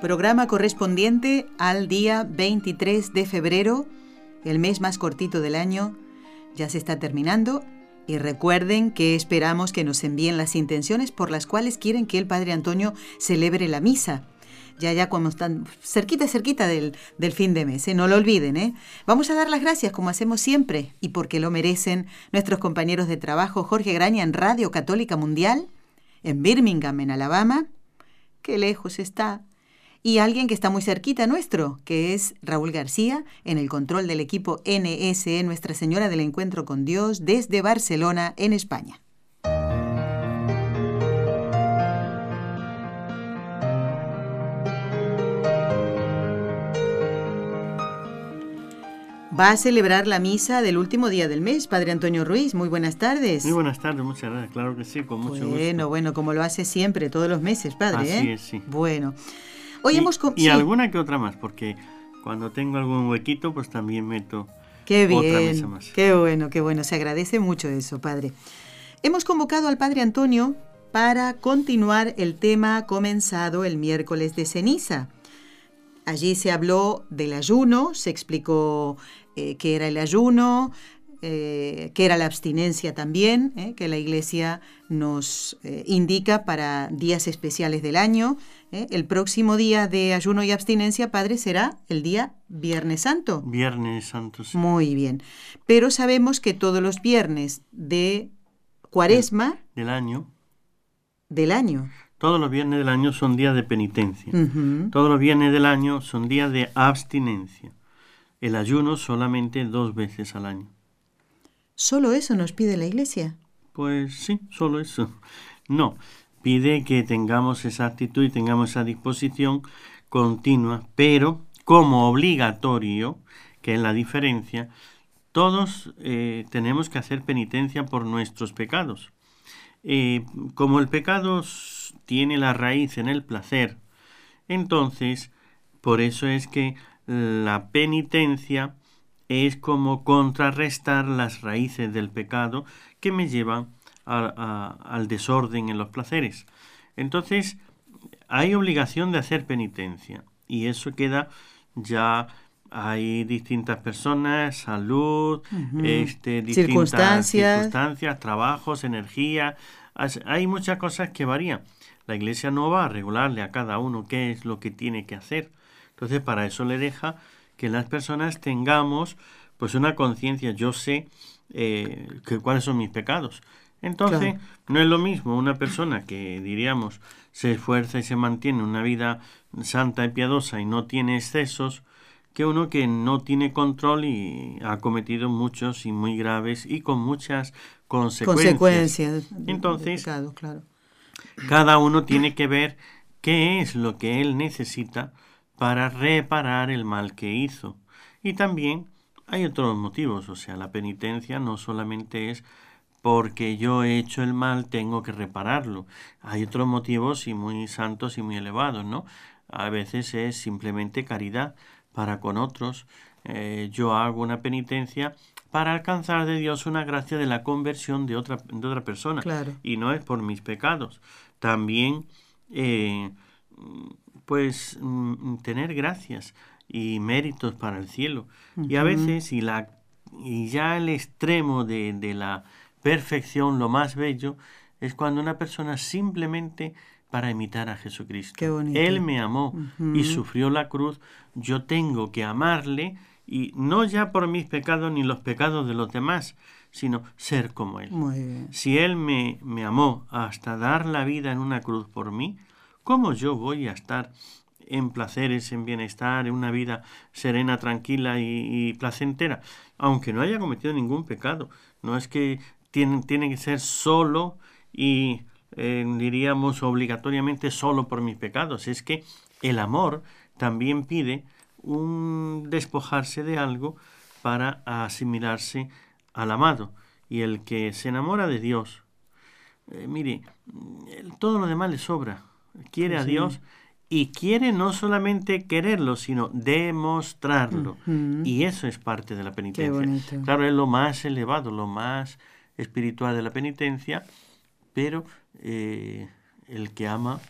programa correspondiente al día 23 de febrero, el mes más cortito del año, ya se está terminando y recuerden que esperamos que nos envíen las intenciones por las cuales quieren que el Padre Antonio celebre la misa. Ya, ya, cuando están cerquita, cerquita del, del fin de mes, ¿eh? no lo olviden. ¿eh? Vamos a dar las gracias, como hacemos siempre, y porque lo merecen nuestros compañeros de trabajo, Jorge Graña en Radio Católica Mundial, en Birmingham, en Alabama. Qué lejos está, y alguien que está muy cerquita nuestro, que es Raúl García, en el control del equipo NSE Nuestra Señora del Encuentro con Dios desde Barcelona, en España. Va a celebrar la misa del último día del mes, Padre Antonio Ruiz. Muy buenas tardes. Muy buenas tardes, muchas gracias. Claro que sí, con mucho bueno, gusto. Bueno, bueno, como lo hace siempre, todos los meses, Padre. Así ¿eh? es, sí. Bueno. Hoy y, hemos y alguna que otra más, porque cuando tengo algún huequito, pues también meto qué bien, otra mesa más. Qué bueno, qué bueno. Se agradece mucho eso, Padre. Hemos convocado al Padre Antonio para continuar el tema comenzado el miércoles de ceniza. Allí se habló del ayuno, se explicó eh, qué era el ayuno, eh, qué era la abstinencia también, eh, que la Iglesia nos eh, indica para días especiales del año. El próximo día de ayuno y abstinencia, Padre, será el día Viernes Santo. Viernes Santo, sí. Muy bien. Pero sabemos que todos los viernes de Cuaresma... Del, del año. Del año. Todos los viernes del año son días de penitencia. Todos los viernes del año son días de abstinencia. El ayuno solamente dos veces al año. ¿Solo eso nos pide la Iglesia? Pues sí, solo eso. No, pide que tengamos esa actitud y tengamos esa disposición continua, pero como obligatorio, que es la diferencia, todos eh, tenemos que hacer penitencia por nuestros pecados. Eh, como el pecado tiene la raíz en el placer, entonces, por eso es que la penitencia es como contrarrestar las raíces del pecado que me llevan a, a, al desorden en los placeres. Entonces, hay obligación de hacer penitencia y eso queda ya hay distintas personas, salud, Uh -huh. este, distintas circunstancias. circunstancias, trabajos, energía. Hay muchas cosas que varían. La iglesia no va a regularle a cada uno qué es lo que tiene que hacer. Entonces, para eso le deja que las personas tengamos pues una conciencia. Yo sé eh, que, cuáles son mis pecados. Entonces, claro. no es lo mismo una persona que, diríamos, se esfuerza y se mantiene una vida santa y piadosa y no tiene excesos, que uno que no tiene control y ha cometido muchos y muy graves y con muchas consecuencias. Consecuencias. Entonces, pecado, claro. cada uno tiene que ver qué es lo que él necesita para reparar el mal que hizo. Y también hay otros motivos, o sea, la penitencia no solamente es porque yo he hecho el mal, tengo que repararlo. Hay otros motivos y muy santos y muy elevados, ¿no? A veces es simplemente caridad para con otros. Eh, yo hago una penitencia para alcanzar de Dios una gracia de la conversión de otra, de otra persona. Claro. Y no es por mis pecados. También, eh, pues, tener gracias y méritos para el cielo. Uh -huh. Y a veces, y, la, y ya el extremo de, de la perfección, lo más bello, es cuando una persona simplemente para imitar a Jesucristo. Qué bonito. Él me amó uh -huh. y sufrió la cruz. Yo tengo que amarle y no ya por mis pecados ni los pecados de los demás, sino ser como Él. Muy bien. Si Él me, me amó hasta dar la vida en una cruz por mí, ¿cómo yo voy a estar en placeres, en bienestar, en una vida serena, tranquila y, placentera? Aunque no haya cometido ningún pecado. No es que tiene, tiene que ser solo y eh, diríamos obligatoriamente solo por mis pecados. Es que el amor también pide un despojarse de algo para asimilarse al amado. Y el que se enamora de Dios, eh, mire, todo lo demás le sobra. Quiere a Dios y quiere no solamente quererlo, sino demostrarlo. Y eso es parte de la penitencia. Claro, es lo más elevado, lo más espiritual de la penitencia, pero eh, el que ama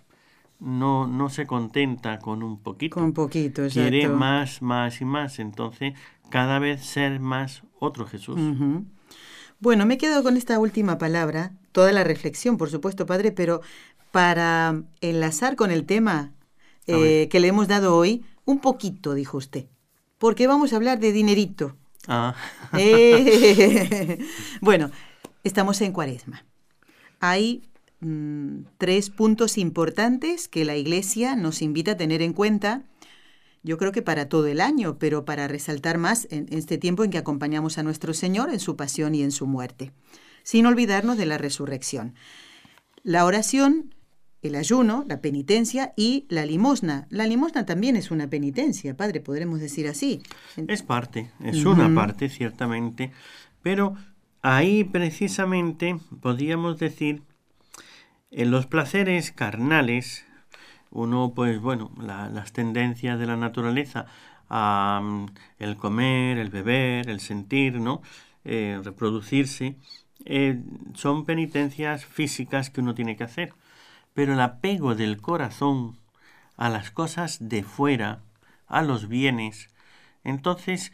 no, no se contenta con un poquito. Con poquito, Quiere más, más y más. Entonces, cada vez ser más otro Jesús. Bueno, me he quedado con esta última palabra, toda la reflexión, por supuesto, Padre, pero para enlazar con el tema eh, que le hemos dado hoy, un poquito, dijo usted, porque vamos a hablar de dinerito. Ah. Eh, bueno, estamos en cuaresma. Hay mm, tres puntos importantes que la Iglesia nos invita a tener en cuenta, yo creo que para todo el año, pero para resaltar más en este tiempo en que acompañamos a nuestro Señor en su pasión y en su muerte, sin olvidarnos de la resurrección. La oración el ayuno, la penitencia y la limosna. La limosna también es una penitencia, padre, podremos decir así. Es parte, es una parte, ciertamente, pero ahí precisamente podríamos decir, en los placeres carnales, uno, pues bueno, las tendencias de la naturaleza a el comer, el beber, el sentir, ¿no? Eh, reproducirse, eh, son penitencias físicas que uno tiene que hacer pero el apego del corazón a las cosas de fuera, a los bienes, entonces,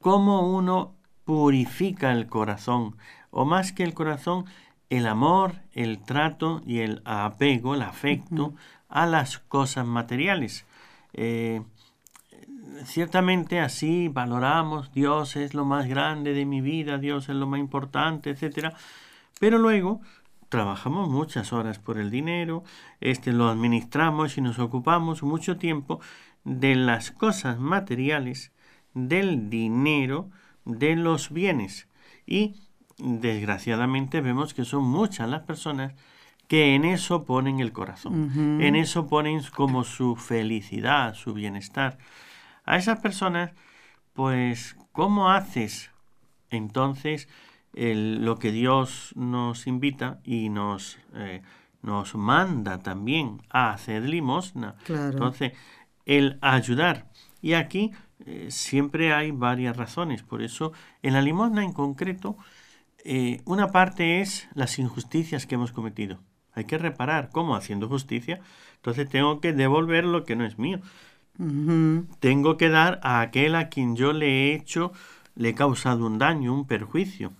¿cómo uno purifica el corazón? O más que el corazón, el amor, el trato y el apego, el afecto a las cosas materiales. Eh, ciertamente así valoramos, Dios es lo más grande de mi vida, Dios es lo más importante, etc. Pero luego trabajamos muchas horas por el dinero, este lo administramos y nos ocupamos mucho tiempo de las cosas materiales, del dinero, de los bienes. Y desgraciadamente vemos que son muchas las personas que en eso ponen el corazón, en eso ponen como su felicidad, su bienestar. A esas personas, pues, ¿cómo haces entonces lo que Dios nos invita y nos, eh, nos manda también a hacer limosna. Entonces, el ayudar. Y aquí eh, siempre hay varias razones. Por eso, en la limosna en concreto, eh, una parte es las injusticias que hemos cometido. Hay que reparar cómo haciendo justicia. Entonces tengo que devolver lo que no es mío. Tengo que dar a aquel a quien yo le he hecho, le he causado un daño, un perjuicio.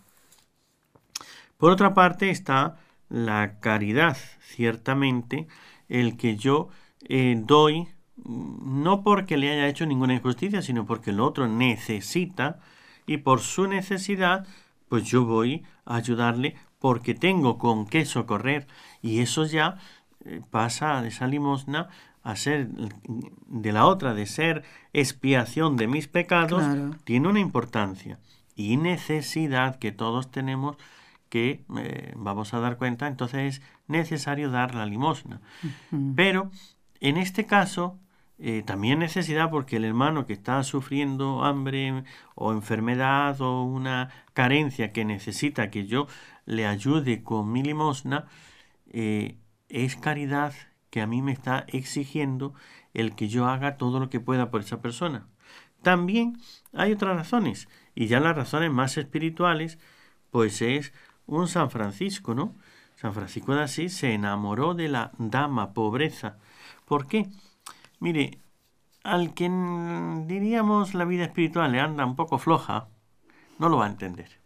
Por otra parte está la caridad, ciertamente, el que yo eh, doy no porque le haya hecho ninguna injusticia, sino porque el otro necesita y por su necesidad, pues yo voy a ayudarle porque tengo con qué socorrer. Y eso ya eh, pasa de esa limosna a ser de la otra, de ser expiación de mis pecados, tiene una importancia y necesidad que todos tenemos que eh, vamos a dar cuenta, entonces es necesario dar la limosna. Pero en este caso, eh, también necesidad porque el hermano que está sufriendo hambre o enfermedad o una carencia que necesita que yo le ayude con mi limosna, eh, es caridad que a mí me está exigiendo el que yo haga todo lo que pueda por esa persona. También hay otras razones, y ya las razones más espirituales, pues es un San Francisco, ¿no? San Francisco de Asís se enamoró de la dama pobreza. ¿Por qué? Mire, al que diríamos la vida espiritual le anda un poco floja, no lo va a entender.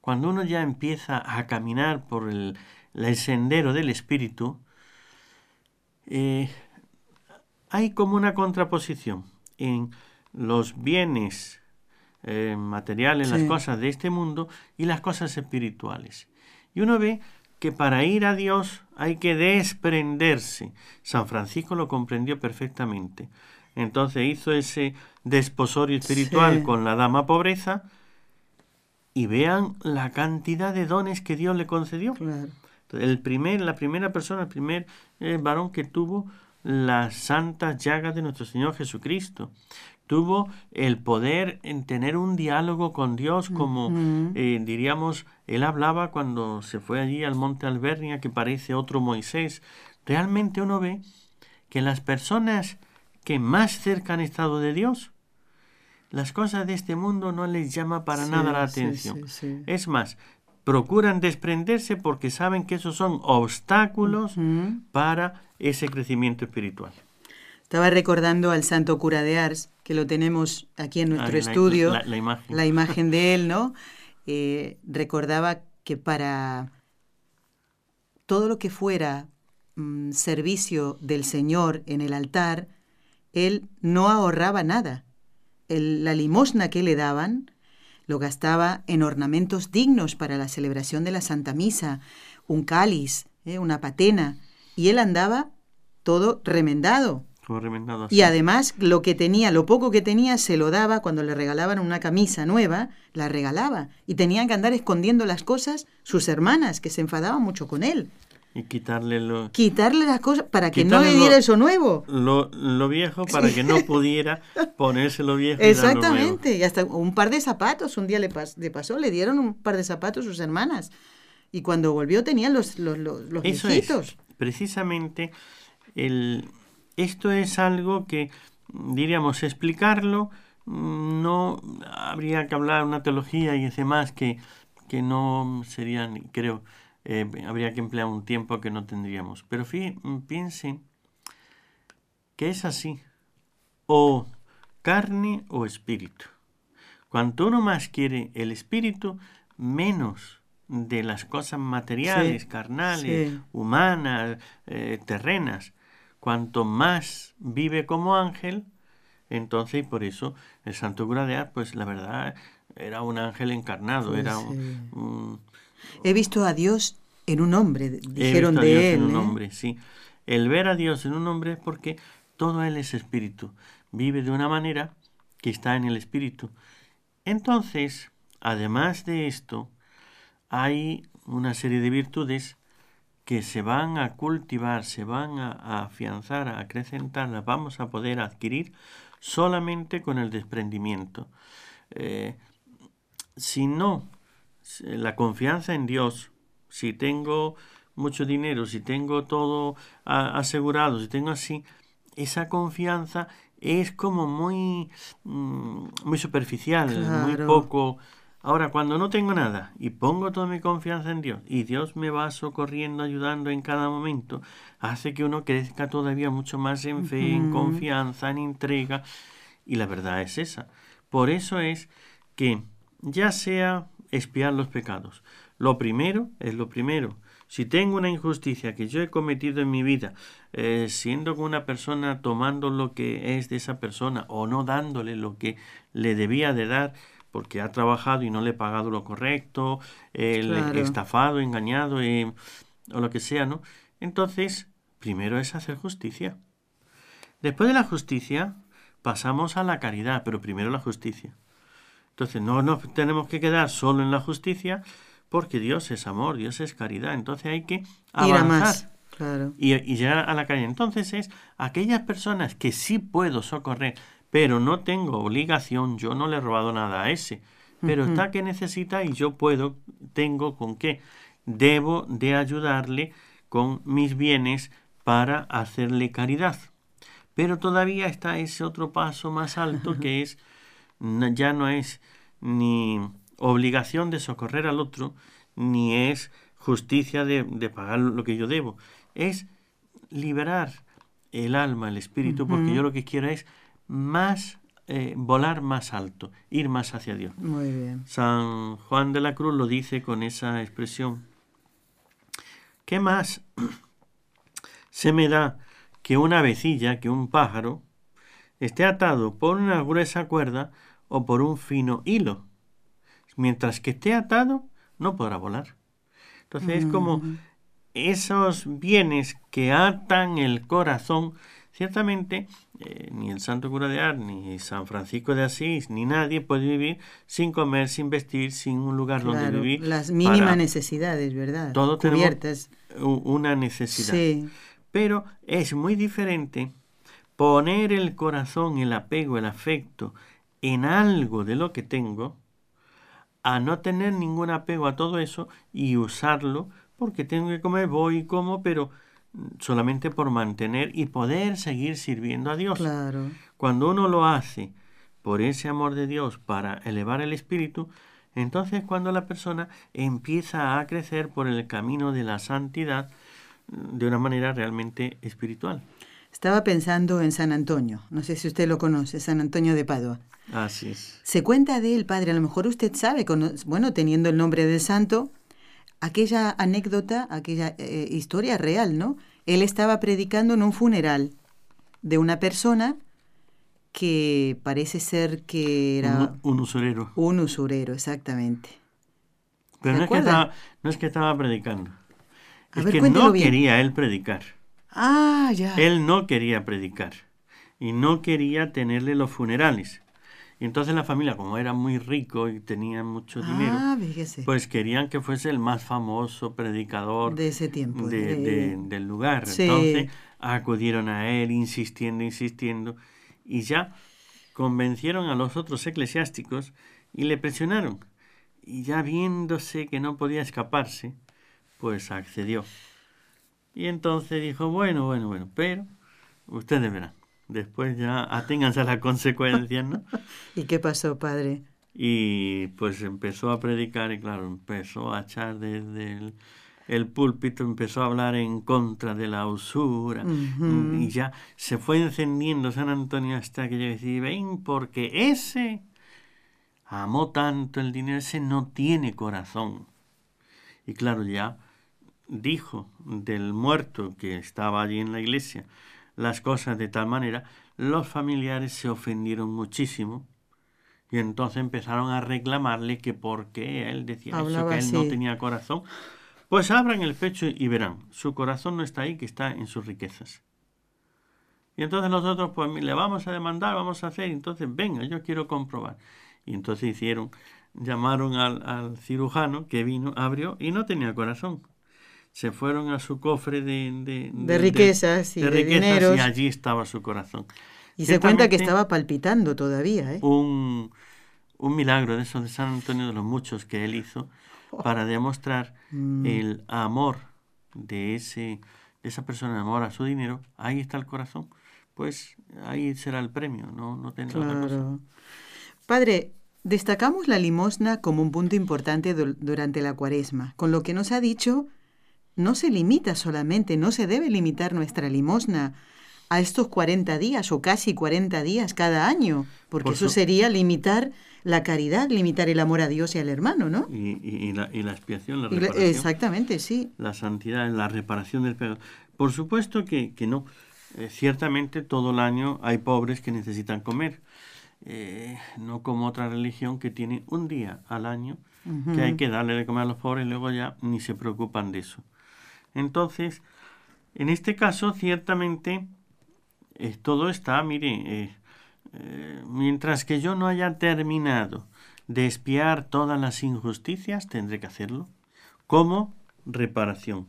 Cuando uno ya empieza a caminar por el, sendero del espíritu, eh, hay como una contraposición en los bienes eh, materiales, las cosas de este mundo y las cosas espirituales. Y uno ve que para ir a Dios hay que desprenderse. San Francisco lo comprendió perfectamente. Entonces hizo ese desposorio espiritual con la dama pobreza y vean la cantidad de dones que Dios le concedió. El primer, la primera persona, el primer eh, varón que tuvo las santas llagas de nuestro Señor Jesucristo. Tuvo el poder en tener un diálogo con Dios, como eh, diríamos, él hablaba cuando se fue allí al monte Albernia, que parece otro Moisés. Realmente uno ve que las personas que más cerca han estado de Dios, las cosas de este mundo no les llama para nada la atención. es más, procuran desprenderse porque saben que esos son obstáculos para ese crecimiento espiritual. Estaba recordando al santo cura de Ars, que lo tenemos aquí en nuestro estudio, la, imagen. la, imagen. de él, ¿no? Eh, recordaba que para todo lo que fuera mm, servicio del Señor en el altar, él no ahorraba nada. la limosna que le daban lo gastaba en ornamentos dignos para la celebración de la Santa Misa, un cáliz, ¿eh? una patena, y él andaba todo remendado. Remendado y además lo que tenía, lo poco que tenía, se lo daba cuando le regalaban una camisa nueva, la regalaba. Y tenían que andar escondiendo las cosas sus hermanas, que se enfadaban mucho con él. Y quitarle lo... Quitarle las cosas para que no le diera eso nuevo. Lo, lo, viejo para que no pudiera ponerse lo viejo. Exactamente. Y, hasta un par de zapatos. Un día le, pasó, le dieron un par de zapatos sus hermanas. Y cuando volvió tenían los, los, los, eso Es, precisamente, el, esto es algo que, diríamos, explicarlo, no habría que hablar una teología y demás que, que no serían, creo, eh, habría que emplear un tiempo que no tendríamos. Pero piensen que es así, o carne o espíritu. Cuanto uno más quiere el espíritu, menos de las cosas materiales, carnales, humanas, eh, terrenas. Cuanto más vive como ángel, entonces, y por eso el Santo Cura pues la verdad, era un ángel encarnado, era un, He visto a Dios en un hombre, dijeron He visto a Dios En un ¿eh? hombre, sí. El ver a Dios en un hombre es porque todo Él es espíritu. Vive de una manera que está en el espíritu. Entonces, además de esto, hay una serie de virtudes que se van a cultivar, se van a, afianzar, a acrecentar, las vamos a poder adquirir solamente con el desprendimiento. Eh, si no la confianza en Dios, si tengo mucho dinero, si tengo todo asegurado, si tengo así, esa confianza es como muy, mm, muy superficial, muy poco. Ahora, cuando no tengo nada y pongo toda mi confianza en Dios y Dios me va socorriendo, ayudando en cada momento, hace que uno crezca todavía mucho más en fe, en confianza, en entrega. Y la verdad es esa. Por eso es que ya sea espiar los pecados. Lo primero es lo primero. Si tengo una injusticia que yo he cometido en mi vida, eh, siendo con una persona tomando lo que es de esa persona o no dándole lo que le debía de dar porque ha trabajado y no le he pagado lo correcto, el estafado, engañado eh, o lo que sea, ¿no? Entonces, primero es hacer justicia. Después de la justicia, pasamos a la caridad, pero primero la justicia. Entonces no nos tenemos que quedar solo en la justicia porque Dios es amor, Dios es caridad. Entonces hay que avanzar. y, llegar a la caridad. Entonces es aquellas personas que sí puedo socorrer, pero no tengo obligación, yo no le he robado nada a ese, pero está que necesita y yo puedo, tengo con qué. Debo de ayudarle con mis bienes para hacerle caridad. Pero todavía está ese otro paso más alto que es ya no es ni obligación de socorrer al otro, ni es justicia de, pagar lo que yo debo. Es liberar el alma, el espíritu, porque yo lo que quiero es más eh, volar más alto, ir más hacia Dios. Muy bien. San Juan de la Cruz lo dice con esa expresión. ¿Qué más se me da que una vecilla, que un pájaro, esté atado por una gruesa cuerda o por un fino hilo. Mientras que esté atado, no podrá volar. Entonces es como mm. esos bienes que atan el corazón. Ciertamente, eh, ni el Santo Cura de Ars, ni San Francisco de Asís, ni nadie puede vivir sin comer, sin vestir, sin un lugar donde vivir. Las mínimas necesidades, ¿verdad? Todo Cubiertas. una necesidad. Sí. Pero es muy diferente poner el corazón, el apego, el afecto en algo de lo que tengo, a no tener ningún apego a todo eso y usarlo porque tengo que comer, voy y como, pero solamente por mantener y poder seguir sirviendo a Dios. Claro. Cuando uno lo hace por ese amor de Dios para elevar el espíritu, entonces cuando la persona empieza a crecer por el camino de la santidad de una manera realmente espiritual. Estaba pensando en San Antonio, no sé si usted lo conoce, San Antonio de Padua. Así es. Se cuenta de él, padre, a lo mejor usted sabe, bueno, teniendo el nombre del santo, aquella anécdota, aquella eh, historia real, ¿no? Él estaba predicando en un funeral de una persona que parece ser que era... Un, usurero. Un usurero, exactamente. Pero no es, que estaba, no es, que estaba, predicando. es que no quería él predicar. Ah, ya. Él no quería predicar. Y no quería tenerle los funerales. Y entonces la familia, como era muy rico y tenía mucho dinero, ah, pues querían que fuese el más famoso predicador de ese tiempo del lugar. Entonces acudieron a él insistiendo, insistiendo y ya convencieron a los otros eclesiásticos y le presionaron. Y ya viéndose que no podía escaparse, pues accedió. Y entonces dijo, bueno, bueno, bueno, pero ustedes verán. Después ya aténganse a las consecuencias, ¿no? ¿Y qué pasó, padre? Y pues empezó a predicar y claro, empezó a echar desde el el púlpito empezó a hablar en contra de la usura y ya se fue encendiendo San Antonio hasta que yo decía, ven, porque ese amó tanto el dinero, ese no tiene corazón. Y claro, ya dijo del muerto que estaba allí en la iglesia las cosas de tal manera, los familiares se ofendieron muchísimo y entonces empezaron a reclamarle que porque él decía eso, que él no tenía corazón. Pues abran el pecho y verán, su corazón no está ahí, que está en sus riquezas. Y entonces nosotros, pues le vamos a demandar, vamos a hacer, entonces venga, yo quiero comprobar. Y entonces hicieron, llamaron al, cirujano que vino, abrió y no tenía corazón. Se fueron a su cofre de, de, riquezas y de, riquezas y allí estaba su corazón. Y se cuenta que estaba palpitando todavía. ¿eh? Un, un milagro de esos de San Antonio, de los muchos que él hizo, para demostrar mm. el amor de, ese, de esa persona, el amor a su dinero, ahí está el corazón, pues ahí será el premio, no, no tendrá claro. Padre, destacamos la limosna como un punto importante durante la cuaresma. Con lo que nos ha dicho, no se limita solamente, no se debe limitar nuestra limosna a estos 40 días o casi 40 días cada año, porque eso sería limitar la caridad, limitar el amor a Dios y al hermano, ¿no? Y, la, expiación, la reparación. exactamente, sí. La santidad, la reparación del pecado. Por supuesto que, no. Eh, ciertamente todo el año hay pobres que necesitan comer. Eh, no como otra religión que tiene un día al año que hay que darle de comer a los pobres y luego ya ni se preocupan de eso. Entonces, en este caso, ciertamente, eh, todo está, mire, eh, mientras que yo no haya terminado de espiar todas las injusticias, tendré que hacerlo como reparación.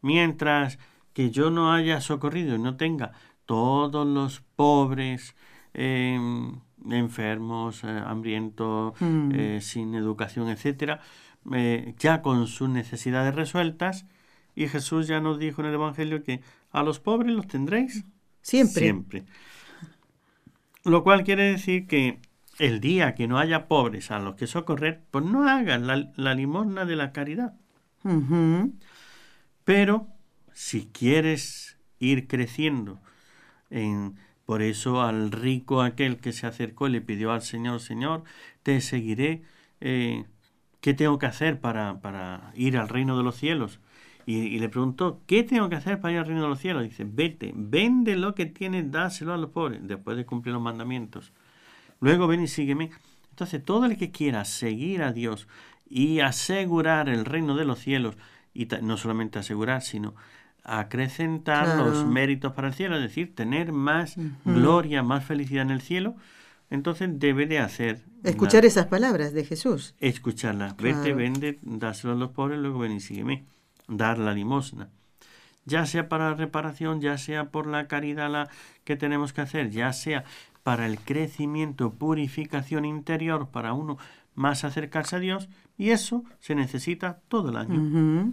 Mientras que yo no haya socorrido y no tenga todos los pobres, em, enfermos, eh, hambrientos, eh, sin educación, etcétera, ya con sus necesidades resueltas, y Jesús ya nos dijo en el Evangelio que a los pobres los tendréis siempre. siempre. Lo cual quiere decir que el día que no haya pobres a los que socorrer, pues no hagan la, limosna de la caridad. Pero si quieres ir creciendo en por eso al rico aquel que se acercó y le pidió al Señor, Señor, te seguiré. Eh, ¿Qué tengo que hacer para, para, ir al reino de los cielos? Y, le preguntó, ¿qué tengo que hacer para ir al reino de los cielos? Dice, vete, vende lo que tienes, dáselo a los pobres, después de cumplir los mandamientos. Luego ven y sígueme. Entonces, todo el que quiera seguir a Dios y asegurar el reino de los cielos, y no solamente asegurar, sino acrecentar los méritos para el cielo, es decir, tener más gloria, más felicidad en el cielo, entonces debe de hacer... Escuchar esas palabras de Jesús. Escucharlas. Vete, vende, dáselo a los pobres, luego ven y sígueme dar la limosna. ya sea para la reparación, ya sea por la caridad la que tenemos que hacer, ya sea para el crecimiento, purificación interior, para uno más acercarse a Dios, y eso se necesita todo el año.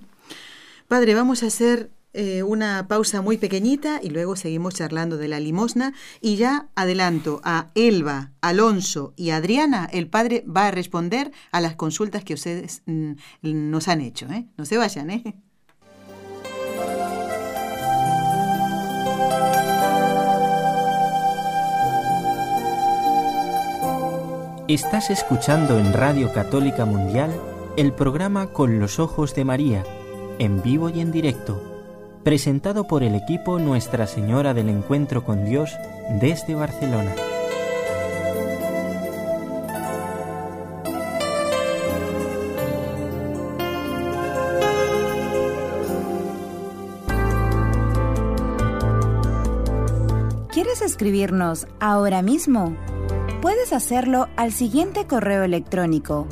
Padre, vamos a hacer eh, una pausa muy pequeñita y luego seguimos charlando de la limosna. Y ya adelanto a Elba, Alonso y Adriana, el padre va a responder a las consultas que ustedes mm, nos han hecho. ¿eh? No se vayan, ¿eh? Estás escuchando en Radio Católica Mundial el programa Con los Ojos de María, en vivo y en directo presentado por el equipo Nuestra Señora del Encuentro con Dios desde Barcelona. ¿Quieres escribirnos ahora mismo? Puedes hacerlo al siguiente correo electrónico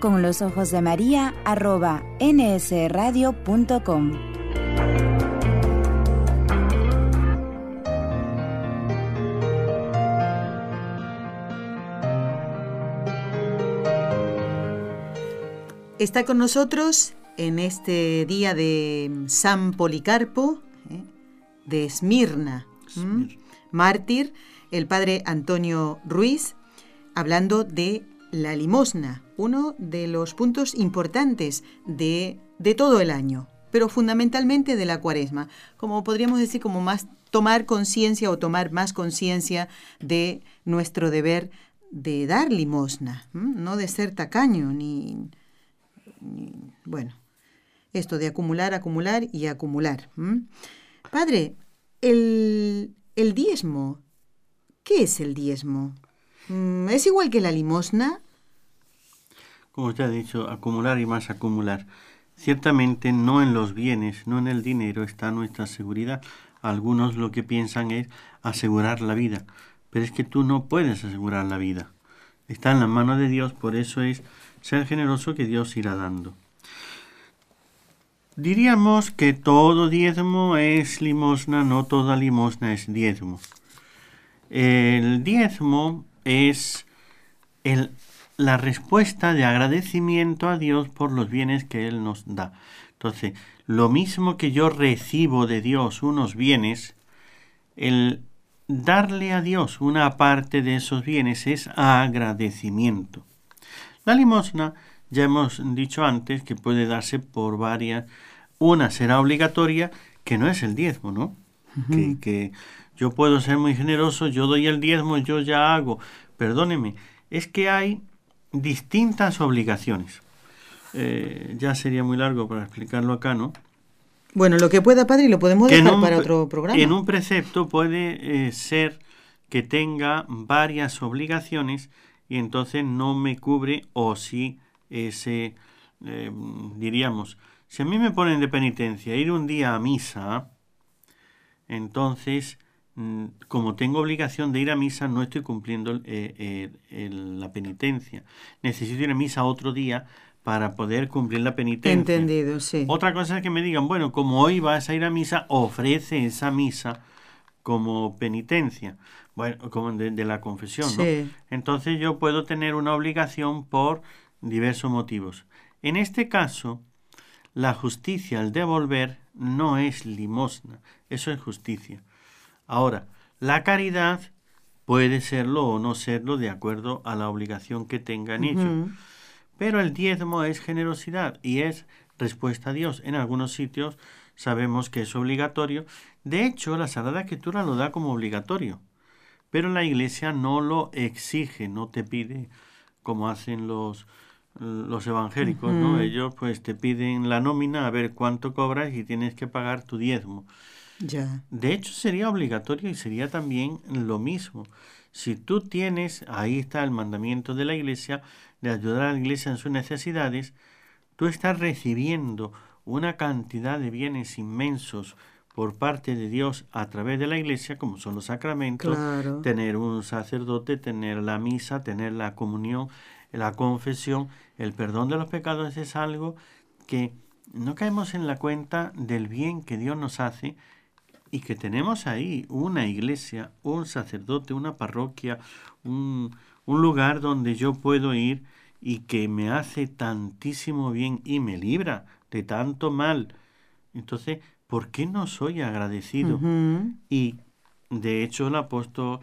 con los ojos de María arroba nsradio.com. Está con nosotros en este día de San Policarpo, ¿eh? de Esmirna, mártir, el padre Antonio Ruiz, hablando de la limosna, uno de los puntos importantes de, de todo el año, pero fundamentalmente de la cuaresma, como podríamos decir, como más tomar conciencia o tomar más conciencia de nuestro deber de dar limosna, no de ser tacaño ni bueno, esto de acumular, acumular y acumular. Padre, el, el, diezmo, ¿qué es el diezmo? Mm, ¿Es igual que la limosna? Como usted ha dicho, acumular y más acumular. Ciertamente no en los bienes, no en el dinero está nuestra seguridad. Algunos lo que piensan es asegurar la vida, pero es que tú no puedes asegurar la vida. Está en la mano de Dios, por eso es ser generoso que Dios irá dando. Diríamos que todo diezmo es limosna, no toda limosna es diezmo. El diezmo es el, la respuesta de agradecimiento a Dios por los bienes que Él nos da. Entonces, lo mismo que yo recibo de Dios unos bienes, el darle a Dios una parte de esos bienes es agradecimiento. La limosna, ya hemos dicho antes, que puede darse por varias. Una será obligatoria, que no es el diezmo, ¿no? que, yo puedo ser muy generoso, yo doy el diezmo, yo ya hago. Perdóneme, es que hay distintas obligaciones. Eh, ya sería muy largo para explicarlo acá, ¿no? Bueno, lo que pueda, padre, lo podemos dejar para otro programa. En un precepto puede eh, ser que tenga varias obligaciones y entonces no me cubre o si ese, eh, diríamos, si a mí me ponen de penitencia ir un día a misa, entonces, como tengo obligación de ir a misa, no estoy cumpliendo eh, la penitencia. Necesito ir a misa otro día para poder cumplir la penitencia. Entendido, sí. Otra cosa es que me digan, bueno, como hoy vas a ir a misa, ofrece esa misa como penitencia bueno, como de, la confesión, ¿no? Entonces yo puedo tener una obligación por diversos motivos. En este caso, la justicia al devolver no es limosna, eso es justicia. Ahora, la caridad puede serlo o no serlo de acuerdo a la obligación que tengan hecho. Pero el diezmo es generosidad y es respuesta a Dios. En algunos sitios sabemos que es obligatorio. De hecho, la Sagrada Escritura lo da como obligatorio. Pero la iglesia no lo exige, no te pide como hacen los, los evangélicos, ¿no? Ellos pues te piden la nómina a ver cuánto cobras y tienes que pagar tu diezmo. Ya. De hecho sería obligatorio y sería también lo mismo. Si tú tienes, ahí está el mandamiento de la iglesia, de ayudar a la iglesia en sus necesidades, tú estás recibiendo una cantidad de bienes inmensos por parte de Dios a través de la iglesia, como son los sacramentos, tener un sacerdote, tener la misa, tener la comunión, la confesión, el perdón de los pecados es algo que no caemos en la cuenta del bien que Dios nos hace y que tenemos ahí una iglesia, un sacerdote, una parroquia, un, un lugar donde yo puedo ir y que me hace tantísimo bien y me libra de tanto mal. Entonces, ¿por qué no soy agradecido? Y de hecho el apóstol,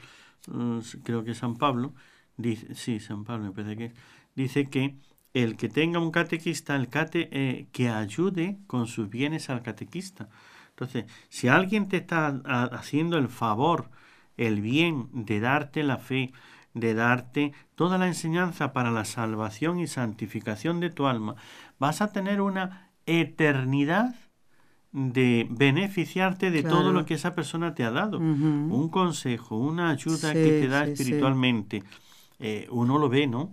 mm, creo que San Pablo, dice, sí, San Pablo me parece que dice que el que tenga un catequista, el cate, eh, que ayude con sus bienes al catequista. Entonces, si alguien te está haciendo el favor, el bien de darte la fe, de darte toda la enseñanza para la salvación y santificación de tu alma, vas a tener una eternidad de beneficiarte de todo lo que esa persona te ha dado. Un consejo, una ayuda que te da espiritualmente. Eh, uno lo ve, ¿no?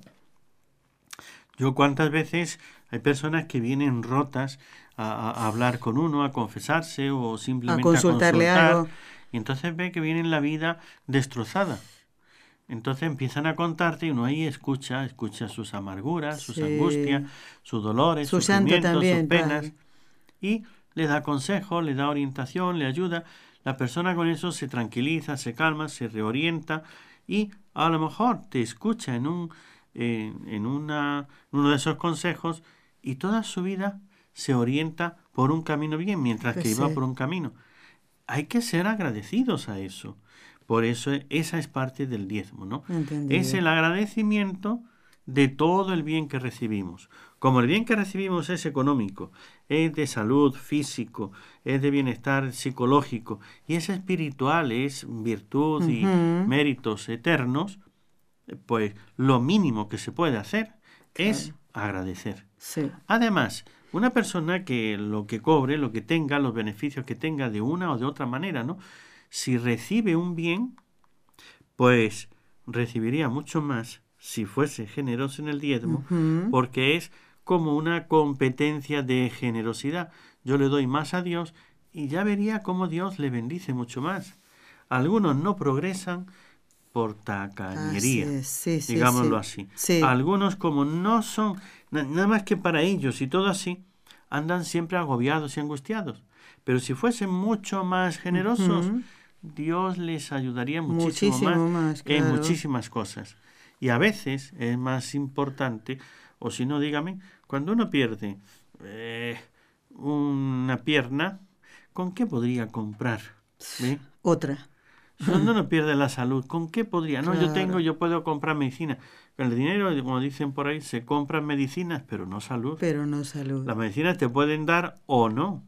Yo cuántas veces hay personas que vienen rotas a, hablar con uno, a confesarse o simplemente a consultarle algo. Y entonces ve que viene la vida destrozada. Entonces empiezan a contarte y uno ahí escucha, escucha sus amarguras, sus angustias, sus dolores, sus sufrimientos, sus penas. Y le da consejo, le da orientación, le ayuda. La persona con eso se tranquiliza, se calma, se reorienta y a lo mejor te escucha en, un, en una, uno de esos consejos y toda su vida se orienta por un camino bien, mientras que pues iba por un camino. Hay que ser agradecidos a eso. Por eso esa es parte del diezmo, ¿no? Es el agradecimiento de todo el bien que recibimos. Como el bien que recibimos es económico, es de salud físico, es de bienestar psicológico y es espiritual, es virtud y méritos eternos, pues lo mínimo que se puede hacer es agradecer. Además, una persona que lo que cobre, lo que tenga, los beneficios que tenga de una o de otra manera, ¿no? si recibe un bien, pues recibiría mucho más si fuese generoso en el diezmo, porque es como una competencia de generosidad. Yo le doy más a Dios y ya vería cómo Dios le bendice mucho más. Algunos no progresan por tacañería, digámoslo así. Algunos como no son nada más que para ellos y todo así, andan siempre agobiados y angustiados. Pero si fuesen mucho más generosos, Dios les ayudaría muchísimo, más, en muchísimas cosas. Y a veces es más importante, o si no, dígame, cuando uno pierde eh, una pierna, ¿con qué podría comprar? Otra. Cuando uno pierde la salud, ¿con qué podría? No, yo tengo, yo puedo comprar medicina. El dinero, como dicen por ahí, se compran medicinas, pero no salud. Pero no salud. Las medicinas te pueden dar o no.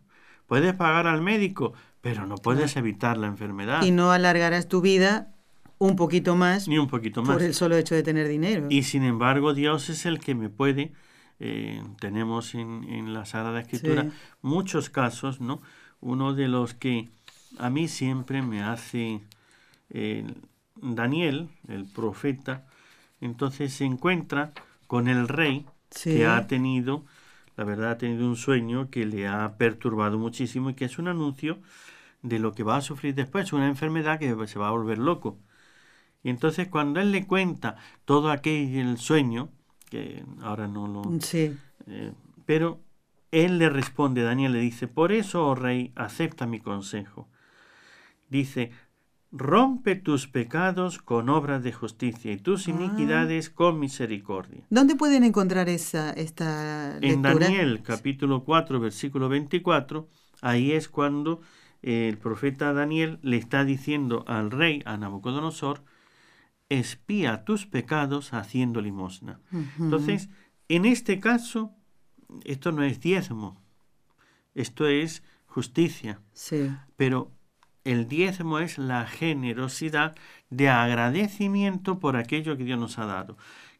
Puedes pagar al médico, pero no puedes evitar la enfermedad. Y no alargarás tu vida un poquito más. Ni un poquito más. Por el solo hecho de tener dinero. Y sin embargo, Dios es el que me puede. Eh, tenemos en, en, la Sagrada Escritura muchos casos, ¿no? Uno de los que a mí siempre me hace eh, Daniel, el profeta, entonces se encuentra con el rey que ha tenido, la verdad, ha tenido un sueño que le ha perturbado muchísimo y que es un anuncio de lo que va a sufrir después, una enfermedad que se va a volver loco. Y entonces cuando él le cuenta todo aquel sueño, que ahora no lo... Sí. Eh, pero él le responde, Daniel le dice, por eso, oh rey, acepta mi consejo. Dice, rompe tus pecados con obras de justicia y tus ah. iniquidades con misericordia. ¿Dónde pueden encontrar esa, esta lectura? En Daniel capítulo 4, versículo 24, ahí es cuando el profeta Daniel le está diciendo al rey, a Nabucodonosor, espía tus pecados haciendo limosna. Entonces, en este caso, esto no es diezmo, esto es justicia. Sí. Pero el diezmo es la generosidad de agradecimiento por aquello que Dios nos ha dado,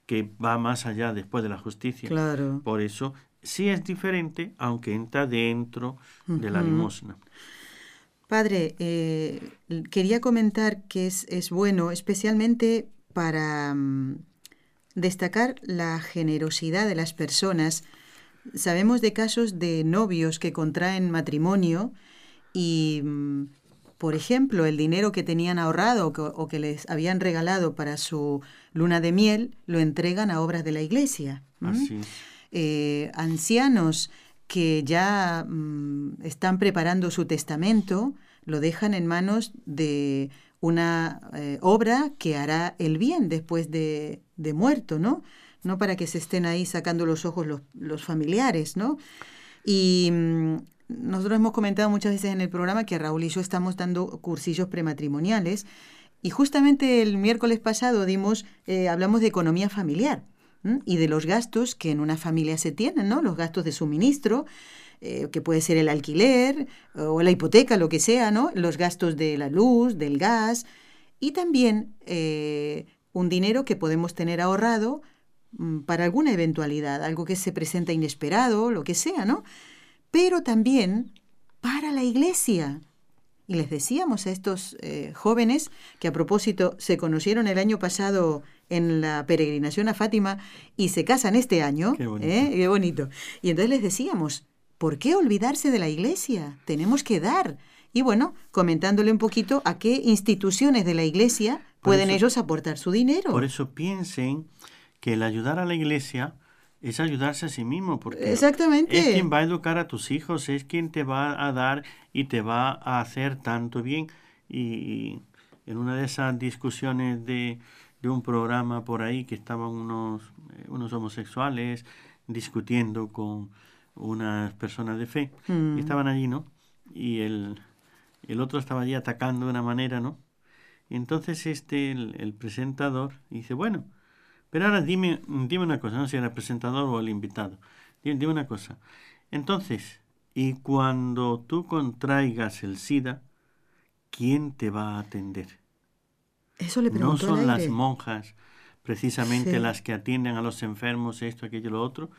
que va más allá después de la justicia. Claro. Por eso sí es diferente, aunque entra dentro de la limosna. Padre, eh, quería comentar que es, es bueno, especialmente para mm, destacar la generosidad de las personas. Sabemos de casos de novios que contraen matrimonio y, mm, por ejemplo, el dinero que tenían ahorrado o que, les habían regalado para su luna de miel lo entregan a obras de la iglesia. Así eh, ancianos que ya mm, están preparando su testamento, lo dejan en manos de una eh, obra que hará el bien después de, de, muerto, ¿no? No para que se estén ahí sacando los ojos los, los familiares, ¿no? Y mm, nosotros hemos comentado muchas veces en el programa que Raúl y yo estamos dando cursillos prematrimoniales y justamente el miércoles pasado dimos, eh, hablamos de economía familiar y de los gastos que en una familia se tienen, ¿no? Los gastos de suministro, eh, que puede ser el alquiler o la hipoteca, lo que sea, ¿no? Los gastos de la luz, del gas y también eh, un dinero que podemos tener ahorrado mm, para alguna eventualidad, algo que se presenta inesperado, lo que sea, ¿no? Pero también para la iglesia. Y les decíamos a estos eh, jóvenes que a propósito se conocieron el año pasado en la peregrinación a Fátima y se casan este año. Qué bonito. ¿eh? Qué bonito. Y entonces les decíamos, ¿por qué olvidarse de la iglesia? Tenemos que dar. Y bueno, comentándole un poquito a qué instituciones de la iglesia pueden eso, ellos aportar su dinero. Por eso piensen que el ayudar a la iglesia es ayudarse a sí mismo, porque Exactamente. es quien va a educar a tus hijos, es quien te va a dar y te va a hacer tanto bien. Y en una de esas discusiones de, de un programa por ahí que estaban unos, eh, unos homosexuales discutiendo con unas personas de fe, Mm. estaban allí, ¿no? Y el, el otro estaba allí atacando de una manera, ¿no? Y entonces este, el, el presentador, dice, bueno, pero ahora dime, dime una cosa, no sé si era el presentador o el invitado. Dime, dime una cosa. Entonces, y cuando tú contraigas el SIDA, ¿quién te va a atender? Eso le No son las monjas precisamente Sí. las que atienden a los enfermos, esto, aquello, lo otro.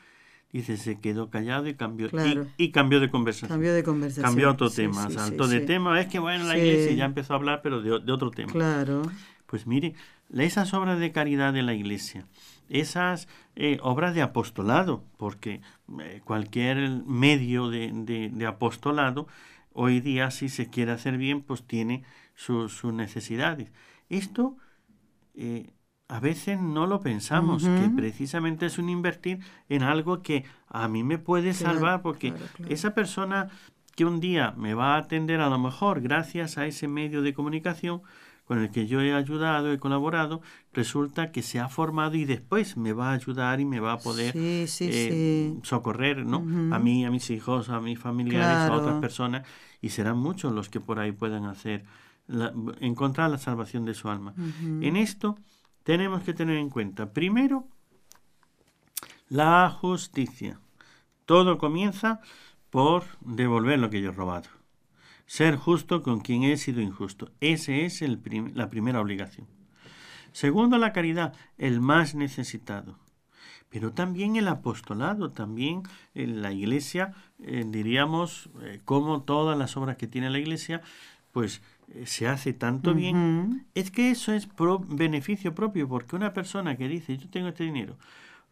Dice, se quedó callado y cambió, y- Claro. y, cambió de conversación. Cambió de conversación. Cambió a otro Sí, tema, sí, saltó de tema. Es que bueno, la iglesia ya empezó a hablar, pero de, de otro tema. Claro. Pues mire, esas obras de caridad de la iglesia, esas eh, obras de apostolado, porque eh, cualquier medio de, de- de apostolado, hoy día si se quiere hacer bien, pues tiene su- sus necesidades. Esto eh, a veces no lo pensamos, que precisamente es un invertir en algo que a mí me puede Claro, salvar, porque claro, claro. esa persona que un día me va a atender a lo mejor gracias a ese medio de comunicación con el que yo he ayudado, he colaborado, resulta que se ha formado y después me va a ayudar y me va a poder Sí, sí, eh, sí. socorrer, ¿no? A mí, a mis hijos, a mis familiares, a otras personas, y serán muchos los que por ahí puedan hacer, la- encontrar la salvación de su alma. En esto tenemos que tener en cuenta, primero, la justicia. Todo comienza por devolver lo que yo he robado. Ser justo con quien he sido injusto. Esa es el prim- la primera obligación. Segundo, la caridad, el más necesitado. Pero también el apostolado, también en la iglesia, eh, diríamos, eh, como todas las obras que tiene la iglesia, pues eh, se hace tanto bien. Es que eso es pro- beneficio propio, porque una persona que dice, yo tengo este dinero,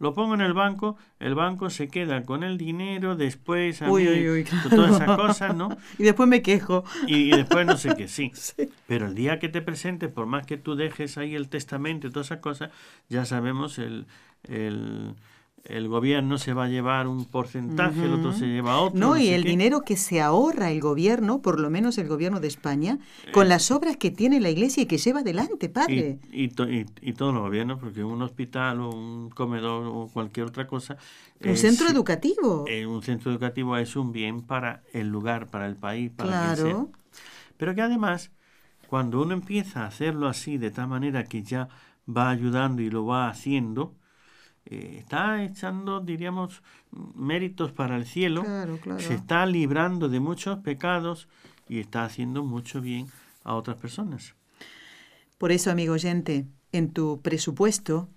lo pongo en el banco, el banco se queda con el dinero, después a Uy, mí, uy, uy, claro. todas esas cosas, ¿no? Y después me quejo. Y, y después no sé qué, sí. Sí. Pero el día que te presentes, por más que tú dejes ahí el testamento y todas esas cosas, ya sabemos, el, el, el gobierno se va a llevar un porcentaje, el otro se lleva otro. No, y el qué. dinero que se ahorra el gobierno, por lo menos el gobierno de España, con las obras que tiene la iglesia y que lleva adelante, padre. Y, y, to- y, y todos los gobiernos, porque un hospital o un comedor o cualquier otra cosa. Un eh, centro educativo. eh, un centro educativo es un bien para el lugar, para el país, para quien sea. claro. Pero que además, cuando uno empieza a hacerlo así, de tal manera que ya va ayudando y lo va haciendo, eh, está echando, diríamos, méritos para el cielo, Claro, claro. se está librando de muchos pecados y está haciendo mucho bien a otras personas. Por eso, amigo oyente, en tu presupuesto,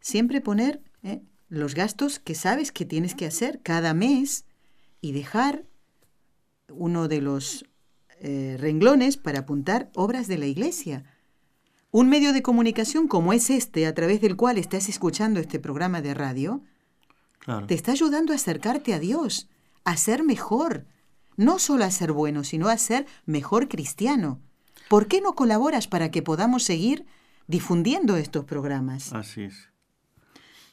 siempre poner ¿eh? los gastos que sabes que tienes que hacer cada mes y dejar uno de los eh, renglones para apuntar obras de la iglesia. Un medio de comunicación como es este, a través del cual estás escuchando este programa de radio, Claro. te está ayudando a acercarte a Dios, a ser mejor, no solo a ser bueno, sino a ser mejor cristiano. ¿Por qué no colaboras para que podamos seguir difundiendo estos programas? Así es.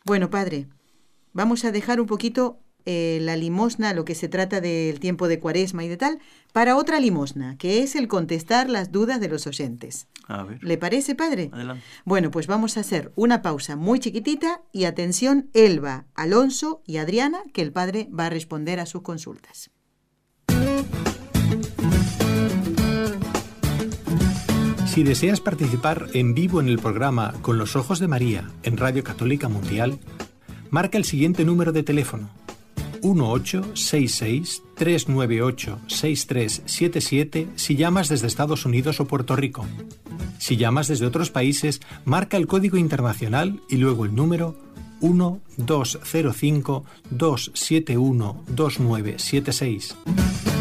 Bueno, padre, vamos a dejar un poquito eh, la limosna, lo que se trata del tiempo de cuaresma y de tal, para otra limosna, que es el contestar las dudas de los oyentes. A ver. ¿Le parece, padre? Adelante. Bueno, pues vamos a hacer una pausa muy chiquitita y atención, Elba, Alonso y Adriana, que el padre va a responder a sus consultas. Si deseas participar en vivo en el programa Con los Ojos de María en Radio Católica Mundial, marca el siguiente número de teléfono 1866-398-6377 si llamas desde Estados Unidos o Puerto Rico. Si llamas desde otros países, marca el código internacional y luego el número 1205-271-2976.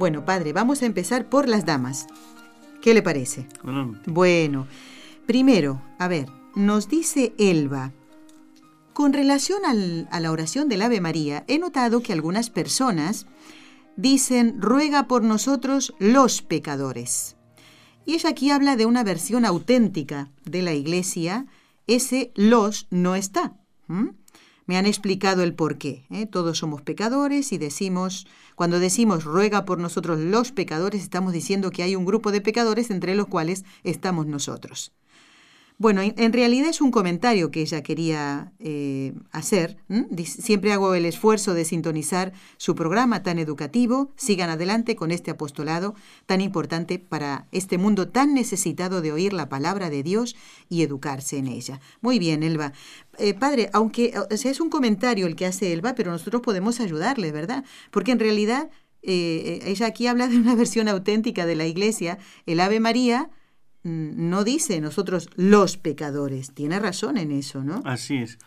Bueno, padre, vamos a empezar por las damas. ¿Qué le parece? Adelante. Bueno, primero, a ver, nos dice Elba, con relación al- a la oración del Ave María, he notado que algunas personas dicen, ruega por nosotros los pecadores. Y ella aquí habla de una versión auténtica de la iglesia, ese los no está. Me han explicado el por qué. ¿eh? Todos somos pecadores y decimos, cuando decimos ruega por nosotros los pecadores, estamos diciendo que hay un grupo de pecadores entre los cuales estamos nosotros. Bueno, en, realidad es un comentario que ella quería eh, hacer. Siempre hago el esfuerzo de sintonizar su programa tan educativo. Sigan adelante con este apostolado tan importante para este mundo tan necesitado de oír la palabra de Dios y educarse en ella. Muy bien, Elba. Eh, padre, aunque sea, es un comentario el que hace Elba, pero nosotros podemos ayudarle, ¿verdad? Porque en realidad eh, ella aquí habla de una versión auténtica de la iglesia. El Ave María no dice nosotros los pecadores. Tiene razón en eso, ¿no? Así es.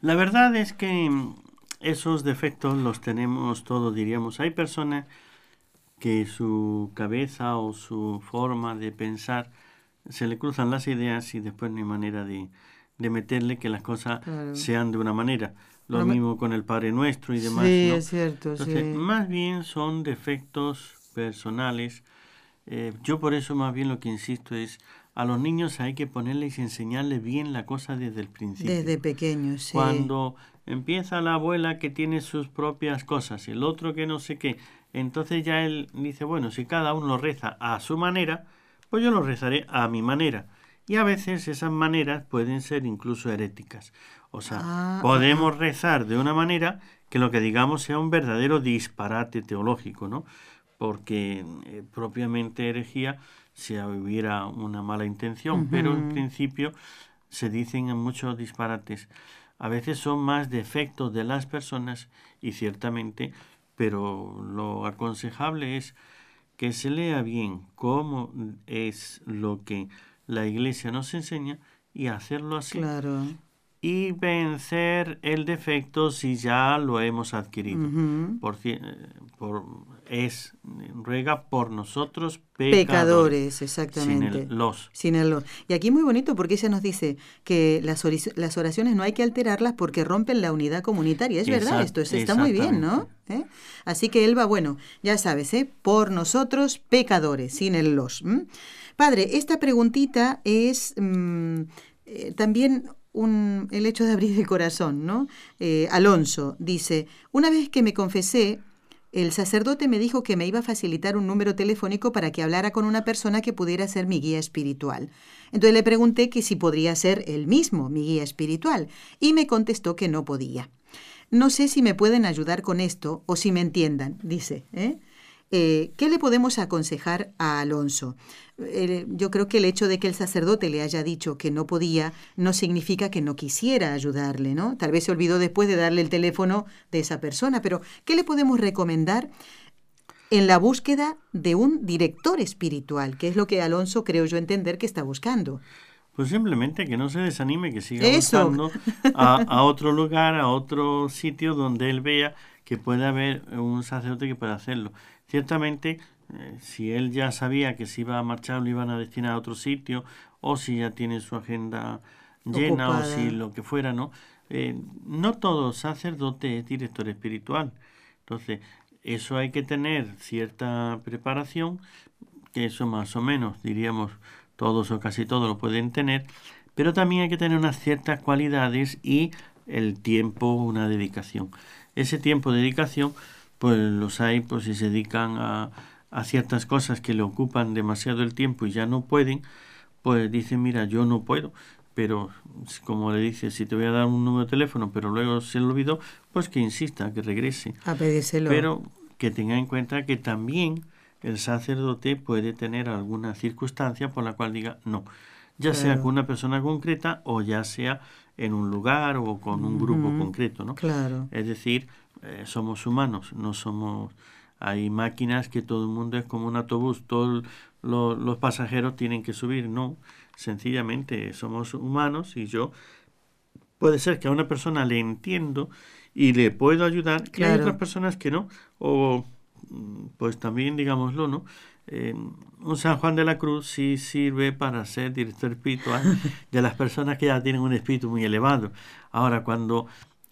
La verdad es que mm, esos defectos los tenemos todos, diríamos. Hay personas que su cabeza o su forma de pensar se le cruzan las ideas y después no hay manera de, de meterle que las cosas Claro. sean de una manera. Lo Pero me- mismo con el Padre Nuestro y demás. sí, ¿no? es cierto, Entonces, sí. más bien son defectos personales. Eh, yo por eso más bien lo que insisto es, a los niños hay que ponerles y enseñarles bien la cosa desde el principio. Desde pequeños, sí. Cuando empieza la abuela que tiene sus propias cosas, el otro que no sé qué, entonces ya él dice, bueno, si cada uno reza a su manera, pues yo lo rezaré a mi manera. Y a veces esas maneras pueden ser incluso heréticas. O sea, Ah, podemos rezar de una manera que lo que digamos sea un verdadero disparate teológico, ¿no? Porque eh, propiamente herejía si hubiera una mala intención, pero en principio se dicen muchos disparates. A veces son más defectos de las personas y ciertamente, pero lo aconsejable es que se lea bien cómo es lo que la iglesia nos enseña y hacerlo así Claro. Y vencer el defecto si ya lo hemos adquirido. Por, ci- eh, por- es ruega por nosotros Pecadores, pecadores, sin exactamente. el los. Sin el los. Y aquí muy bonito porque ella nos dice que las, las oraciones no hay que alterarlas porque rompen la unidad comunitaria. Es verdad, esto es- está muy bien, ¿no? ¿Eh? Así que Elba, bueno, ya sabes, ¿eh? por nosotros pecadores, sin el los. Padre, esta preguntita es mm, eh, también un, el hecho de abrir el corazón, ¿no? Eh, Alonso dice, una vez que me confesé, el sacerdote me dijo que me iba a facilitar un número telefónico para que hablara con una persona que pudiera ser mi guía espiritual. Entonces le pregunté que si podría ser él mismo mi guía espiritual y me contestó que no podía. No sé si me pueden ayudar con esto o si me entiendan, dice. ¿eh? Eh, ¿Qué le podemos aconsejar a Alonso? Eh, yo creo que el hecho de que el sacerdote le haya dicho que no podía no significa que no quisiera ayudarle, ¿no? Tal vez se olvidó después de darle el teléfono de esa persona, pero ¿qué le podemos recomendar en la búsqueda de un director espiritual? Que es lo que Alonso creo yo entender que está buscando. Pues simplemente que no se desanime, que siga Eso. buscando a, a otro lugar, a otro sitio donde él vea que puede haber un sacerdote que pueda hacerlo. Ciertamente, eh, si él ya sabía que se iba a marchar, lo iban a destinar a otro sitio, o si ya tiene su agenda llena, Ocupada. o si lo que fuera, ¿no? Eh, no todo sacerdote es director espiritual. Entonces, eso hay que tener cierta preparación, que eso más o menos, diríamos, todos o casi todos lo pueden tener, pero también hay que tener unas ciertas cualidades y el tiempo, una dedicación. Ese tiempo de dedicación, pues los hay, pues si se dedican a, a ciertas cosas que le ocupan demasiado el tiempo y ya no pueden, pues dicen, mira, yo no puedo, pero como le dice, si te voy a dar un número de teléfono, pero luego se lo olvidó, pues que insista, que regrese. A pedírselo. Pero que tenga en cuenta que también el sacerdote puede tener alguna circunstancia por la cual diga no, ya sea con una persona concreta o ya sea en un lugar o con un grupo concreto, ¿no? Claro. Es decir, eh, somos humanos, no somos hay máquinas que todo el mundo es como un autobús, todos los pasajeros tienen que subir, no, sencillamente somos humanos y yo puede ser que a una persona le entiendo y le puedo ayudar y hay otras personas que no, o mm, pues también digámoslo, ¿no? Eh, un San Juan de la Cruz sí sirve para ser director espiritual de las personas que ya tienen un espíritu muy elevado. Ahora, cuando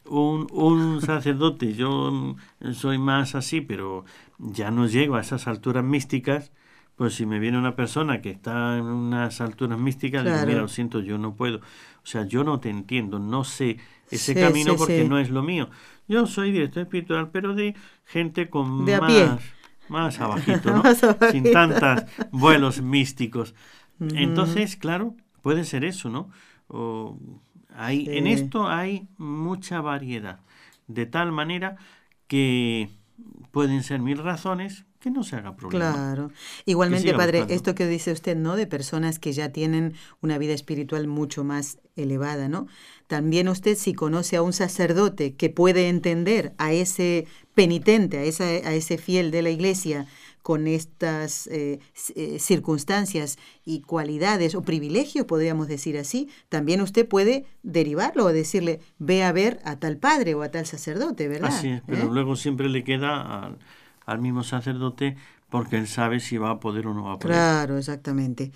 un, un sacerdote, yo soy más así, pero ya no llego a esas alturas místicas, pues si me viene una persona que está en unas alturas místicas, digo, mira, lo siento, yo no puedo. O sea, yo no te entiendo, no sé ese camino porque no es lo mío. Yo soy director espiritual, pero de gente con más, más abajito, ¿no? Sin tantos vuelos místicos. Entonces, claro, puede ser eso, ¿no? O hay, En esto hay mucha variedad, de tal manera que pueden ser mil razones que no se haga problema. Claro. Igualmente, padre, esto que dice usted, ¿no? De personas que ya tienen una vida espiritual mucho más elevada, ¿no? También usted si conoce a un sacerdote que puede entender a ese penitente, a, esa, a ese fiel de la iglesia, con estas eh, eh, circunstancias y cualidades o privilegios, podríamos decir así, también usted puede derivarlo o decirle, ve a ver a tal padre o a tal sacerdote, ¿verdad? Así es, pero ¿Eh? luego siempre le queda al, al mismo sacerdote porque él sabe si va a poder o no va a poder. Claro, exactamente.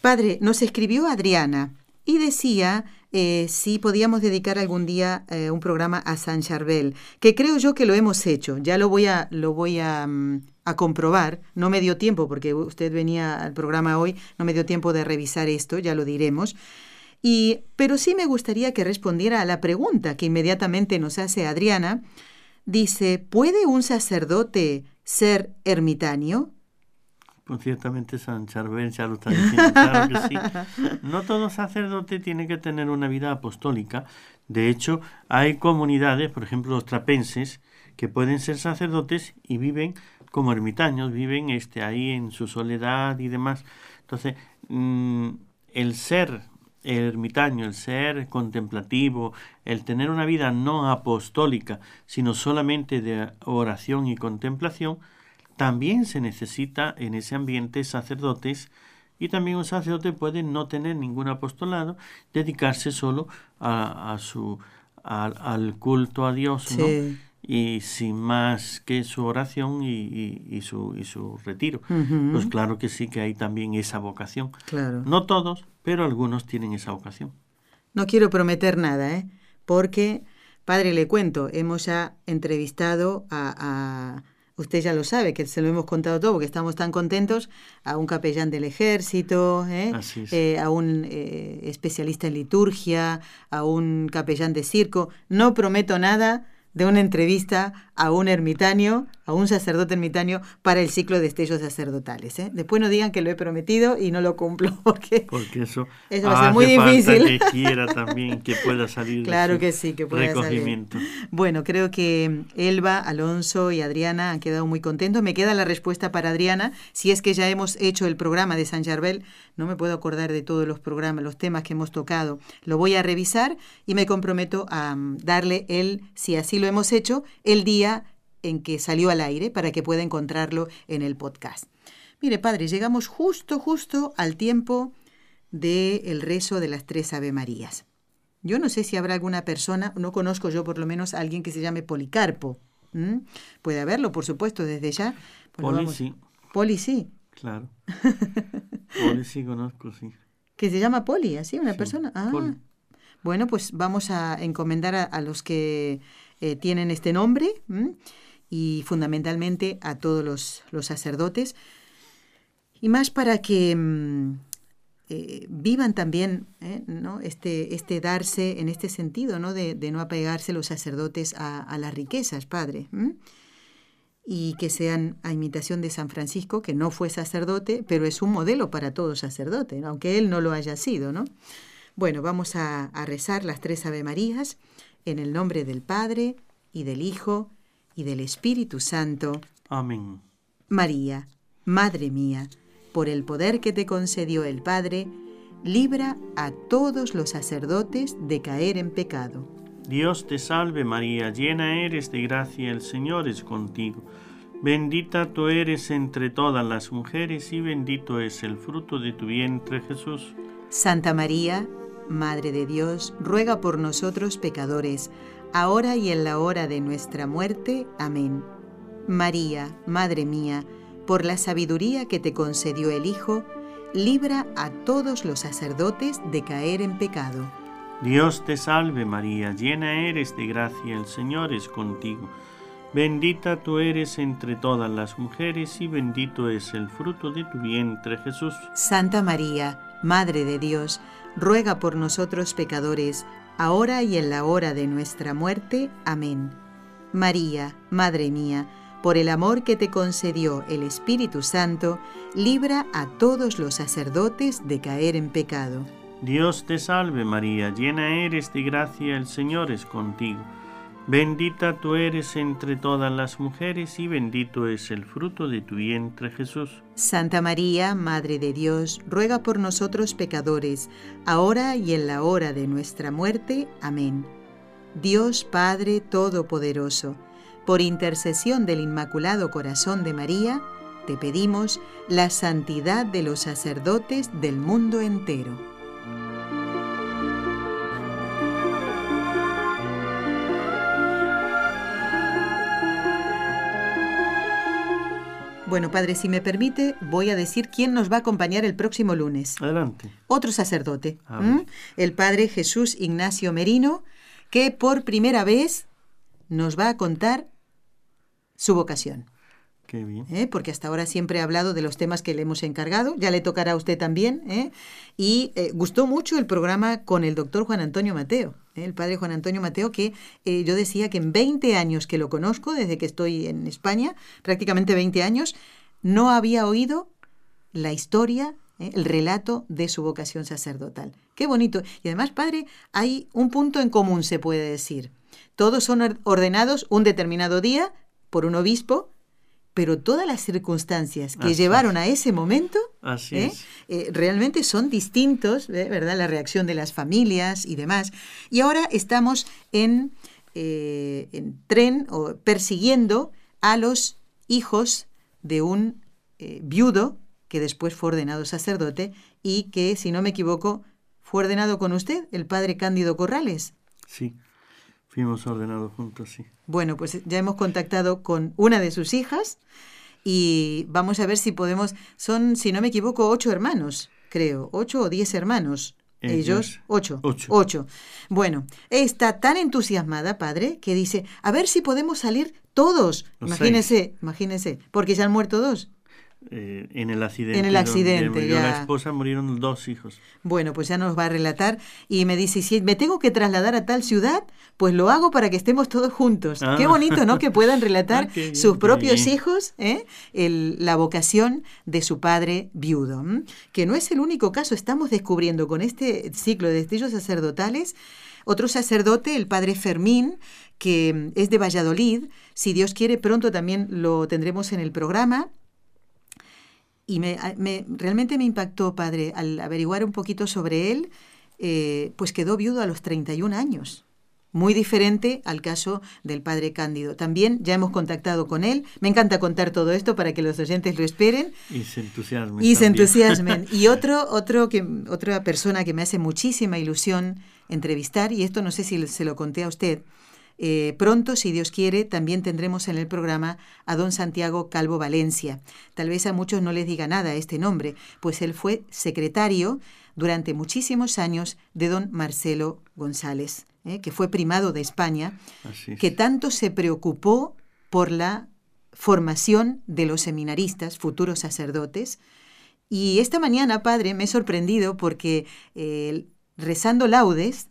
Padre, nos escribió Adriana y decía eh, si podíamos dedicar algún día eh, un programa a San Charbel, que creo yo que lo hemos hecho. Ya lo voy a, lo voy a, mm, comprobar. No me dio tiempo, porque usted venía al programa hoy, no me dio tiempo de revisar esto, ya lo diremos. Y, pero sí me gustaría que respondiera a la pregunta que inmediatamente nos hace Adriana, Dice, ¿puede un sacerdote ser ermitaño? Pues ciertamente San Charbel ya lo está diciendo, claro que sí. No todo sacerdote tiene que tener una vida apostólica. De hecho, hay comunidades, por ejemplo los trapenses, que pueden ser sacerdotes y viven como ermitaños, viven este, ahí en su soledad y demás. Entonces, mm, el ser el ermitaño, el ser contemplativo, el tener una vida no apostólica, sino solamente de oración y contemplación, también se necesita en ese ambiente sacerdotes y también un sacerdote puede no tener ningún apostolado, dedicarse solo a, su al culto a Dios, ¿no? y sin más que su oración y, su, y su retiro. Pues claro que sí que hay también esa vocación. Claro. No todos, pero algunos tienen esa vocación. No quiero prometer nada, ¿eh? porque, padre, le cuento, hemos ya entrevistado a, usted ya lo sabe, que se lo hemos contado todo, porque estamos tan contentos, a un capellán del ejército, ¿eh? eh a un eh, especialista en liturgia, a un capellán de circo. No prometo nada de una entrevista a un ermitaño, a un sacerdote ermitaño para el ciclo de estellos sacerdotales. ¿eh? Después no digan que lo he prometido y no lo cumplo porque, porque eso, va a ser muy difícil. que quiera también que pueda salir claro que sí, que pueda recogimiento. Bueno, creo que Elba, Alonso y Adriana han quedado muy contentos. Me queda la respuesta para Adriana. Si es que ya hemos hecho el programa de San Charbel, no me puedo acordar de todos los programas, los temas que hemos tocado. Lo voy a revisar y me comprometo a mm, darle el, si así lo hemos hecho, el día en que salió al aire para que pueda encontrarlo en el podcast. Mire, padre, llegamos justo, justo al tiempo del el rezo de las tres Ave Marías. Yo no sé si habrá alguna persona, no conozco yo por lo menos a alguien que se llame Policarpo. Puede haberlo, por supuesto, desde ya. Poli sí. Poli sí. Claro. Poli sí conozco, sí. Que se llama Poli, así, una persona. Ah. Bueno, pues vamos a encomendar a, los que eh, tienen este nombre y fundamentalmente a todos los, los sacerdotes, y más para que mm, eh, vivan también ¿eh? ¿no? este, este darse en este sentido, ¿no? De, no apegarse los sacerdotes a, a las riquezas, Padre. Y que sean a imitación de San Francisco, que no fue sacerdote, pero es un modelo para todo sacerdote, aunque él no lo haya sido, ¿no? Bueno, vamos a, a rezar las tres Ave Marías en el nombre del Padre, y del Hijo, y del Espíritu Santo. Amén. María, Madre mía, por el poder que te concedió el Padre, libra a todos los sacerdotes de caer en pecado. Dios te salve María, llena eres de gracia, el Señor es contigo. Bendita tú eres entre todas las mujeres y bendito es el fruto de tu vientre Jesús. Santa María, Madre de Dios, ruega por nosotros pecadores, ahora y en la hora de nuestra muerte. Amén. María, Madre mía, por la sabiduría que te concedió el Hijo, libra a todos los sacerdotes de caer en pecado. Dios te salve María, llena eres de gracia, el Señor es contigo. Bendita tú eres entre todas las mujeres y bendito es el fruto de tu vientre Jesús. Santa María, Madre de Dios, ruega por nosotros pecadores, ahora y en la hora de nuestra muerte. Amén. María, Madre mía, por el amor que te concedió el Espíritu Santo, libra a todos los sacerdotes de caer en pecado. Dios te salve María, llena eres de gracia, el Señor es contigo. Bendita tú eres entre todas las mujeres y bendito es el fruto de tu vientre Jesús. Santa María, Madre de Dios, ruega por nosotros pecadores, ahora y en la hora de nuestra muerte. Amén. Dios Padre Todopoderoso, por intercesión del Inmaculado Corazón de María, te pedimos la santidad de los sacerdotes del mundo entero. Bueno, padre, si me permite, voy a decir quién nos va a acompañar el próximo lunes. Adelante. Otro sacerdote, el padre Jesús Ignacio Merino, que por primera vez nos va a contar su vocación. Qué bien. ¿eh? porque hasta ahora siempre ha hablado de los temas que le hemos encargado, ya le tocará a usted también, ¿eh? y eh, gustó mucho el programa con el doctor Juan Antonio Mateo. El padre Juan Antonio Mateo, que eh, yo decía que en 20 años que lo conozco, desde que estoy en España, prácticamente 20 años, no había oído la historia, ¿eh? el relato de su vocación sacerdotal. Qué bonito. Y además, padre, hay un punto en común, se puede decir. Todos son or- ordenados un determinado día por un obispo, pero todas las circunstancias que Así llevaron a ese momento Así ¿eh? es. Eh, realmente son distintos, ¿eh? ¿verdad? La reacción de las familias y demás. Y ahora estamos en, eh, en tren o persiguiendo a los hijos de un viudo que después fue ordenado sacerdote y que, si no me equivoco, fue ordenado con usted, el padre Cándido Corrales. Sí. Fuimos ordenados juntos, sí. Bueno, pues ya hemos contactado con una de sus hijas y vamos a ver si podemos. Son, si no me equivoco, ocho hermanos, creo, ocho o diez hermanos. Ellos, Ellos, ocho, ocho. ocho. Bueno, está tan entusiasmada, padre, que dice, a ver si podemos salir todos. Los imagínese, imagínese, porque ya han muerto dos. Eh, en el accidente. En el donde accidente, murió ya. la esposa murieron dos hijos. Bueno, pues ya nos va a relatar y me dice, si me tengo que trasladar a tal ciudad, pues lo hago para que estemos todos juntos. Ah. Qué bonito, ¿no? Que puedan relatar Ah, sus propios hijos ¿eh? El- la vocación de su padre viudo. ¿m? Que no es el único caso, estamos descubriendo con este ciclo de destellos sacerdotales otro sacerdote, el padre Fermín, que mm, es de Valladolid. Si Dios quiere, pronto también lo tendremos en el programa. Y me, realmente me impactó, padre, al averiguar un poquito sobre él, eh, pues quedó viudo a los 31 años. Muy diferente al caso del padre Cándido. También ya hemos contactado con él. Me encanta contar todo esto para que los oyentes lo esperen Y se entusiasmen. y se entusiasmen. Y otro, otro que, otra persona que me hace muchísima ilusión entrevistar, y esto no sé si se lo conté a usted, eh, pronto, si Dios quiere, también tendremos en el programa a don Santiago Calvo Valencia. Tal vez a muchos no les diga nada este nombre, pues él fue secretario durante muchísimos años de don Marcelo González, eh, que fue primado de España, es. que tanto se preocupó por la formación de los seminaristas, futuros sacerdotes. Y esta mañana, Padre, me he sorprendido porque eh, rezando laudes,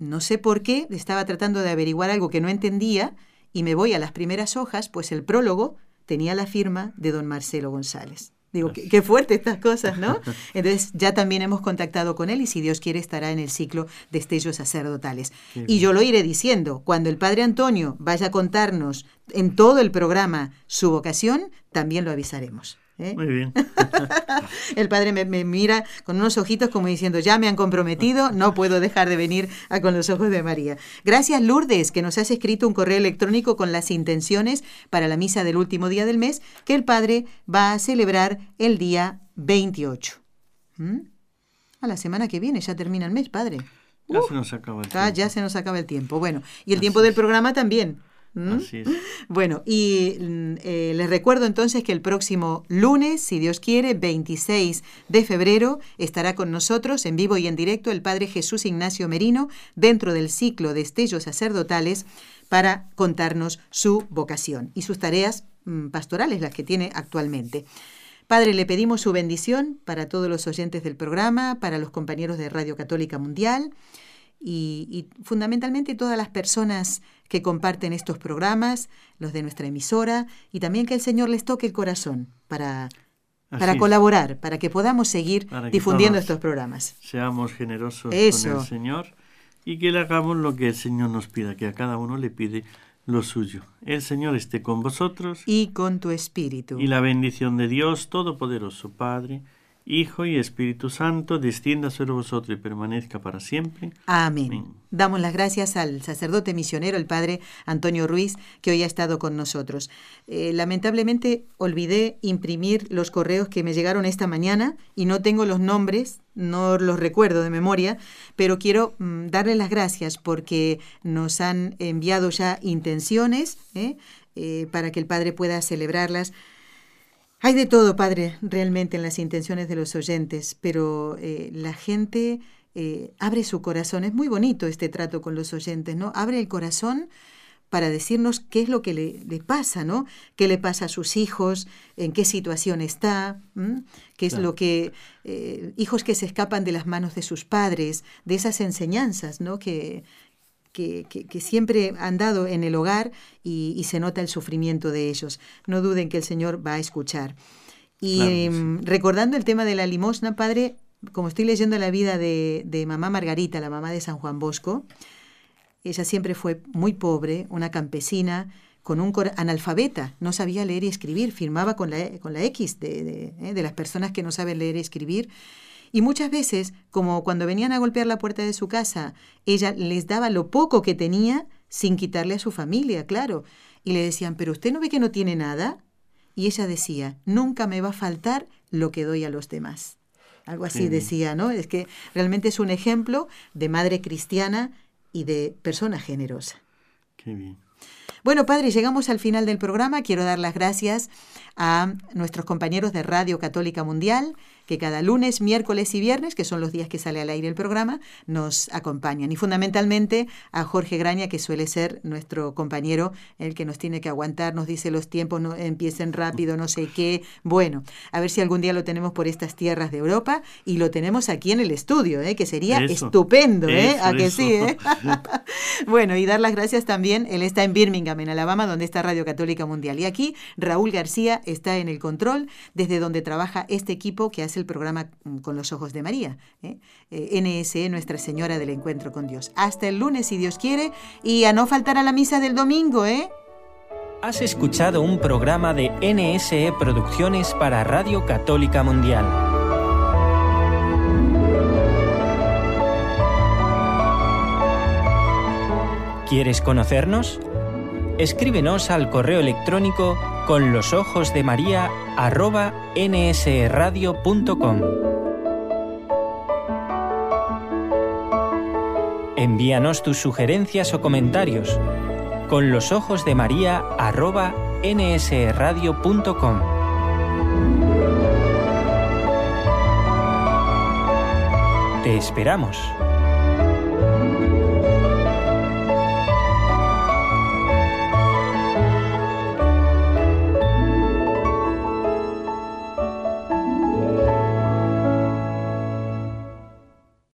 no sé por qué, estaba tratando de averiguar algo que no entendía y me voy a las primeras hojas, pues el prólogo tenía la firma de don Marcelo González. Digo, qué, fuerte estas cosas, ¿no? Entonces ya también hemos contactado con él y si Dios quiere estará en el ciclo de estellos sacerdotales. y yo lo iré diciendo, cuando el Padre Antonio vaya a contarnos en todo el programa su vocación, también lo avisaremos. ¿Eh? Muy bien. El padre me, mira con unos ojitos como diciendo, ya me han comprometido, no puedo dejar de venir a con los ojos de María. Gracias Lourdes, que nos has escrito un correo electrónico con las intenciones para la misa del último día del mes, que el padre va a celebrar el día 28. ¿Mm? A la semana que viene ya termina el mes, padre. Ya se nos acaba el tiempo. ya se nos acaba el tiempo. Bueno, y el tiempo del programa también. ¿Mm? Así es. Bueno, y mm, eh, les recuerdo entonces que el próximo lunes, si Dios quiere, 26 de febrero, estará con nosotros en vivo y en directo el Padre Jesús Ignacio Merino dentro del ciclo de estellos sacerdotales para contarnos su vocación y sus tareas mm, pastorales, las que tiene actualmente. Padre, le pedimos su bendición para todos los oyentes del programa, para los compañeros de Radio Católica Mundial y, fundamentalmente todas las personas que comparten estos programas, los de nuestra emisora, y también que el Señor les toque el corazón para, para colaborar, para que podamos seguir difundiendo estos programas. Seamos generosos con el Señor y que le hagamos lo que el Señor nos pida, que a cada uno le pide lo suyo. El Señor esté con vosotros. Y con tu espíritu. Y la bendición de Dios Todopoderoso, Padre, Hijo y Espíritu Santo, descienda sobre vosotros y permanezca para siempre. Amén. Damos las gracias al sacerdote misionero, el padre Antonio Ruiz, que hoy ha estado con nosotros. Eh, lamentablemente olvidé imprimir los correos que me llegaron esta mañana y no tengo los nombres, no los recuerdo de memoria, pero quiero mm, darle las gracias porque nos han enviado ya intenciones ¿eh? Eh, para que el padre pueda celebrarlas. Hay de todo, Padre, realmente en las intenciones de los oyentes, pero eh, la gente eh, abre su corazón. Es muy bonito este trato con los oyentes, ¿no? Abre el corazón para decirnos qué es lo que le, pasa, ¿no? ¿Qué le pasa a sus hijos? ¿En qué situación está? ¿Qué es lo que... Eh, hijos que se escapan de las manos de sus padres, de esas enseñanzas, ¿no? Que, que, siempre han dado en el hogar y, se nota el sufrimiento de ellos. No duden que el Señor va a escuchar. Y em, recordando el tema de la limosna, Padre, como estoy leyendo la vida de, de, mamá Margarita, la mamá de San Juan Bosco, ella siempre fue muy pobre, una campesina, con un analfabeta, no sabía leer y escribir, firmaba con la, con la X de, de, eh, de las personas que no saben leer y escribir y muchas veces, como cuando venían a golpear la puerta de su casa, ella les daba lo poco que tenía sin quitarle a su familia, claro. Y le decían, pero usted no ve que no tiene nada. Y ella decía, nunca me va a faltar lo que doy a los demás. Algo así decía, ¿no? Es que realmente es un ejemplo de madre cristiana y de persona generosa. Qué bien. Bueno, padre, llegamos al final del programa. Quiero dar las gracias a nuestros compañeros de Radio Católica Mundial, que cada lunes, miércoles y viernes, que son los días que sale al aire el programa, nos acompañan. Y fundamentalmente a Jorge Graña, que suele ser nuestro compañero, el que nos tiene que aguantar, nos dice los tiempos, no empiecen rápido, no sé qué. Bueno, a ver si algún día lo tenemos por estas tierras de Europa y lo tenemos aquí en el estudio, ¿eh? que sería estupendo, ¿eh? a que sí, ¿eh? bueno, y dar las gracias también, él está en Birmingham, en Alabama, donde está Radio Católica Mundial. Y aquí Raúl García está en el control, desde donde trabaja este equipo que hace el programa mm, Con los Ojos de María, ¿eh? eh NSE, Nuestra Señora del Encuentro con Dios. Hasta el lunes, si Dios quiere, y a no faltar a la misa del domingo, ¿eh? Has escuchado un programa de NSE Producciones para Radio Católica Mundial. ¿Quieres conocernos? Escríbenos al correo electrónico con los ojos de María arroba nsradio.com. Envíanos tus sugerencias o comentarios con los ojos de María arroba nsradio.com. Te esperamos.